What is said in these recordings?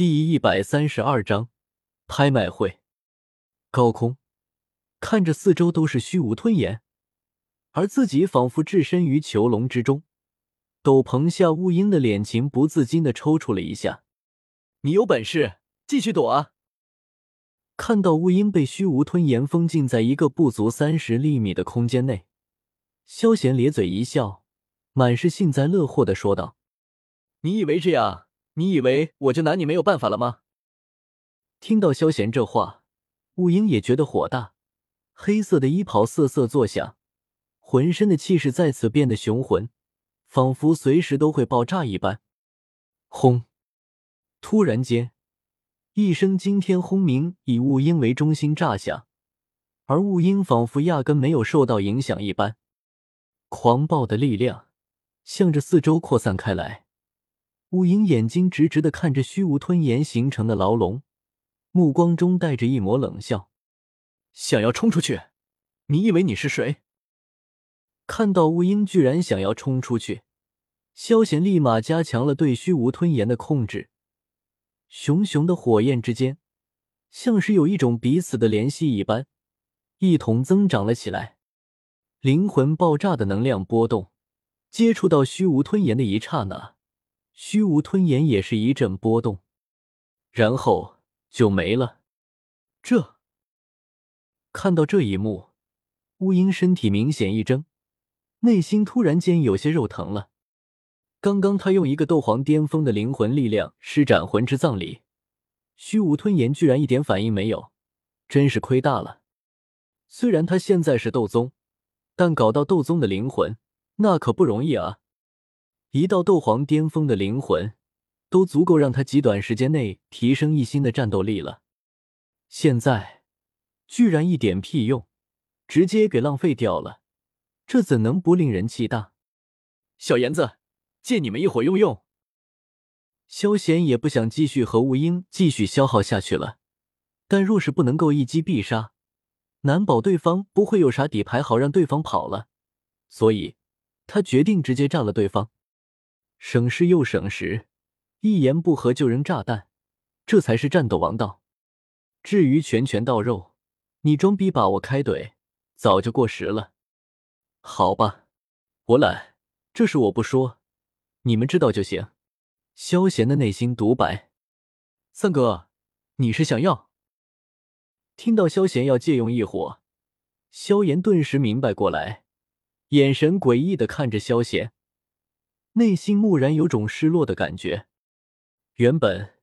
第一百三十二章拍卖会。高空看着四周都是虚无吞炎，而自己仿佛置身于囚笼之中。斗篷下乌鹰的脸情不自禁的抽搐了一下。你有本事继续躲啊！看到乌鹰被虚无吞炎封禁在一个不足三十厘米的空间内，萧贤咧嘴一笑，满是幸灾乐祸的说道：“你以为这样？”你以为我就拿你没有办法了吗？听到萧贤这话，雾英也觉得火大，黑色的衣袍瑟瑟作响，浑身的气势再次变得雄浑，仿佛随时都会爆炸一般。轰！突然间，一声惊天轰鸣以雾英为中心炸响，而雾英仿佛压根没有受到影响一般，狂暴的力量向着四周扩散开来。乌鹰眼睛直直的看着虚无吞炎形成的牢笼，目光中带着一抹冷笑：“想要冲出去？你以为你是谁？”看到乌鹰居然想要冲出去，萧贤立马加强了对虚无吞炎的控制。熊熊的火焰之间，像是有一种彼此的联系一般，一同增长了起来。灵魂爆炸的能量波动，接触到虚无吞炎的一刹那。虚无吞炎也是一阵波动，然后就没了。这看到这一幕，乌鹰身体明显一怔，内心突然间有些肉疼了。刚刚他用一个斗皇巅峰的灵魂力量施展魂之葬礼，虚无吞炎居然一点反应没有，真是亏大了。虽然他现在是斗宗，但搞到斗宗的灵魂那可不容易啊。一道斗皇巅峰的灵魂，都足够让他极短时间内提升一星的战斗力了。现在居然一点屁用，直接给浪费掉了，这怎能不令人气大？小妍子，借你们一会用用。萧贤也不想继续和雾鹰继续消耗下去了，但若是不能够一击必杀，难保对方不会有啥底牌好让对方跑了，所以他决定直接炸了对方。省事又省时，一言不合就扔炸弹，这才是战斗王道。至于拳拳到肉，你装逼把我开怼，早就过时了。好吧，我懒，这事我不说，你们知道就行。萧贤的内心独白：三哥，你是想要？听到萧贤要借用异火，萧炎顿时明白过来，眼神诡异的看着萧贤。内心蓦然有种失落的感觉。原本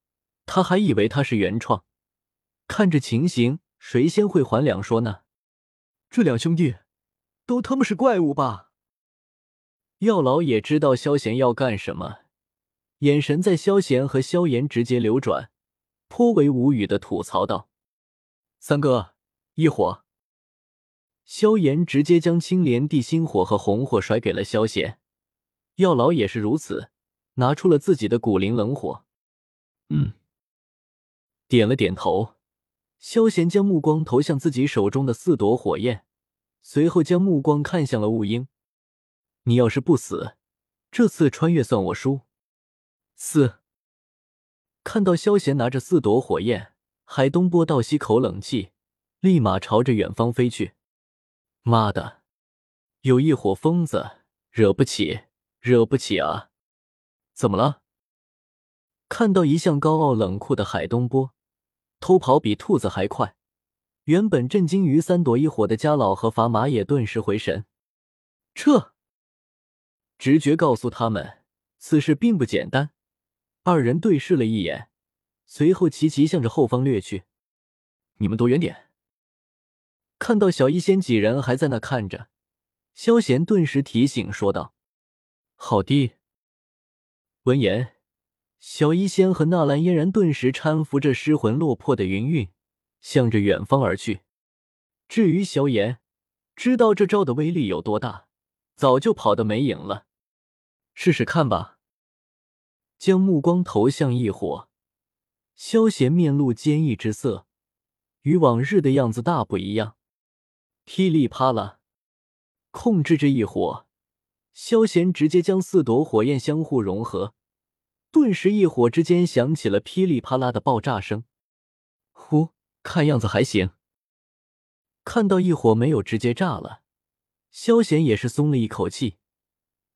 他还以为他是原创，看这情形，谁先会还两说呢？这两兄弟都他妈是怪物吧？药老也知道萧贤要干什么，眼神在萧贤和萧炎直接流转，颇为无语的吐槽道：“三哥，一火。”萧炎直接将青莲地心火和红火甩给了萧贤。药老也是如此，拿出了自己的古灵冷火。嗯，点了点头。萧贤将目光投向自己手中的四朵火焰，随后将目光看向了雾鹰。你要是不死，这次穿越算我输。四。看到萧贤拿着四朵火焰，海东波倒吸口冷气，立马朝着远方飞去。妈的，有一伙疯子，惹不起。惹不起啊！怎么了？看到一向高傲冷酷的海东波，偷跑比兔子还快。原本震惊于三朵一火的家老和法马也顿时回神，撤！直觉告诉他们，此事并不简单。二人对视了一眼，随后齐齐向着后方掠去。你们躲远点！看到小医仙几人还在那看着，萧贤顿时提醒说道。好的。闻言，小医仙和纳兰嫣然顿时搀扶着失魂落魄的云云，向着远方而去。至于萧炎，知道这招的威力有多大，早就跑得没影了。试试看吧。将目光投向异火，萧贤面露坚毅之色，与往日的样子大不一样。噼里啪啦，控制着异火。萧贤直接将四朵火焰相互融合，顿时一火之间响起了噼里啪啦的爆炸声。呼，看样子还行。看到异火没有直接炸了，萧贤也是松了一口气。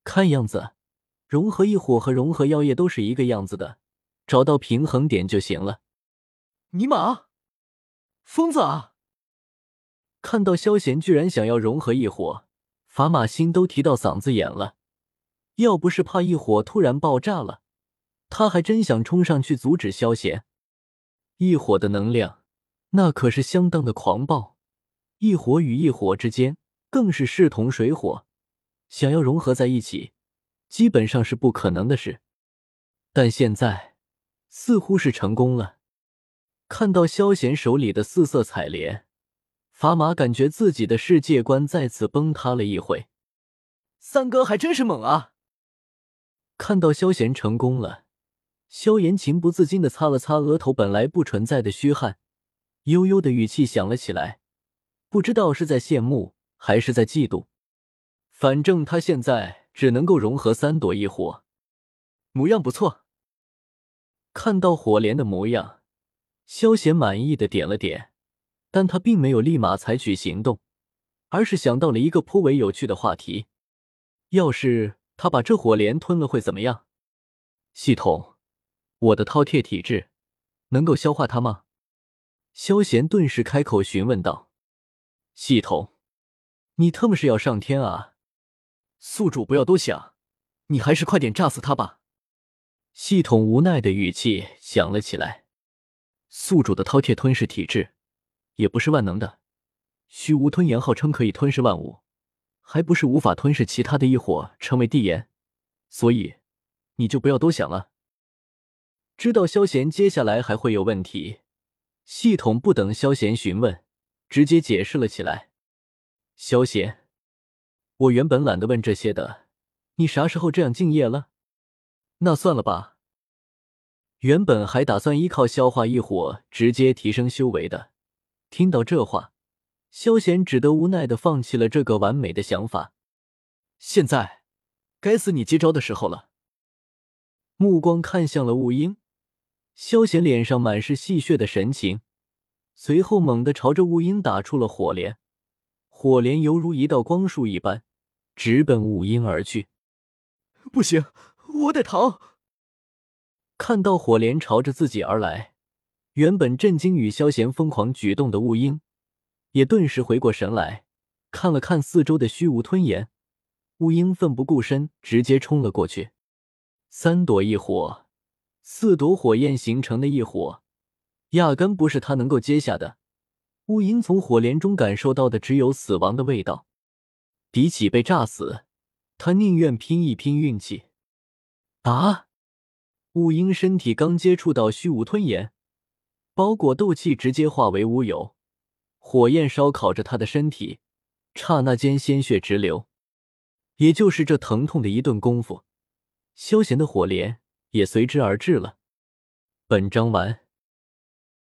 看样子，融合异火和融合妖液都是一个样子的，找到平衡点就行了。尼玛，疯子啊！看到萧贤居然想要融合异火，法玛心都提到嗓子眼了。要不是怕异火突然爆炸了，他还真想冲上去阻止萧贤。异火的能量那可是相当的狂暴，异火与异火之间更是势同水火，想要融合在一起，基本上是不可能的事。但现在似乎是成功了。看到萧贤手里的四色彩莲，法玛感觉自己的世界观再次崩塌了一回。三哥还真是猛啊！看到萧贤成功了，萧炎情不自禁的擦了擦额头本来不存在的虚汗，悠悠的语气响了起来，不知道是在羡慕还是在嫉妒。反正他现在只能够融合三朵异火，模样不错。看到火莲的模样，萧贤满意的点了点，但他并没有立马采取行动，而是想到了一个颇为有趣的话题：要是……他把这火莲吞了会怎么样？系统，我的饕餮体质能够消化它吗？萧贤顿时开口询问道：“系统，你特么是要上天啊？宿主不要多想，你还是快点炸死他吧。”系统无奈的语气响了起来：“宿主的饕餮吞噬体质也不是万能的，虚无吞炎号称可以吞噬万物。”还不是无法吞噬其他的异火，成为地炎，所以你就不要多想了。知道萧贤接下来还会有问题，系统不等萧贤询问，直接解释了起来。萧贤，我原本懒得问这些的，你啥时候这样敬业了？那算了吧。原本还打算依靠消化异火直接提升修为的，听到这话。萧贤只得无奈的放弃了这个完美的想法。现在，该死你接招的时候了。目光看向了雾英，萧贤脸上满是戏谑的神情，随后猛地朝着雾英打出了火莲，火莲犹如一道光束一般，直奔雾英而去。不行，我得逃！看到火莲朝着自己而来，原本震惊与萧贤疯狂举动的雾英。也顿时回过神来，看了看四周的虚无吞炎，雾鹰奋不顾身，直接冲了过去。三朵异火，四朵火焰形成的异火，压根不是他能够接下的。乌鹰从火莲中感受到的只有死亡的味道，比起被炸死，他宁愿拼一拼运气。啊！乌鹰身体刚接触到虚无吞炎，包裹斗气直接化为乌有。火焰烧烤着他的身体，刹那间鲜血直流。也就是这疼痛的一顿功夫，萧贤的火莲也随之而至了。本章完。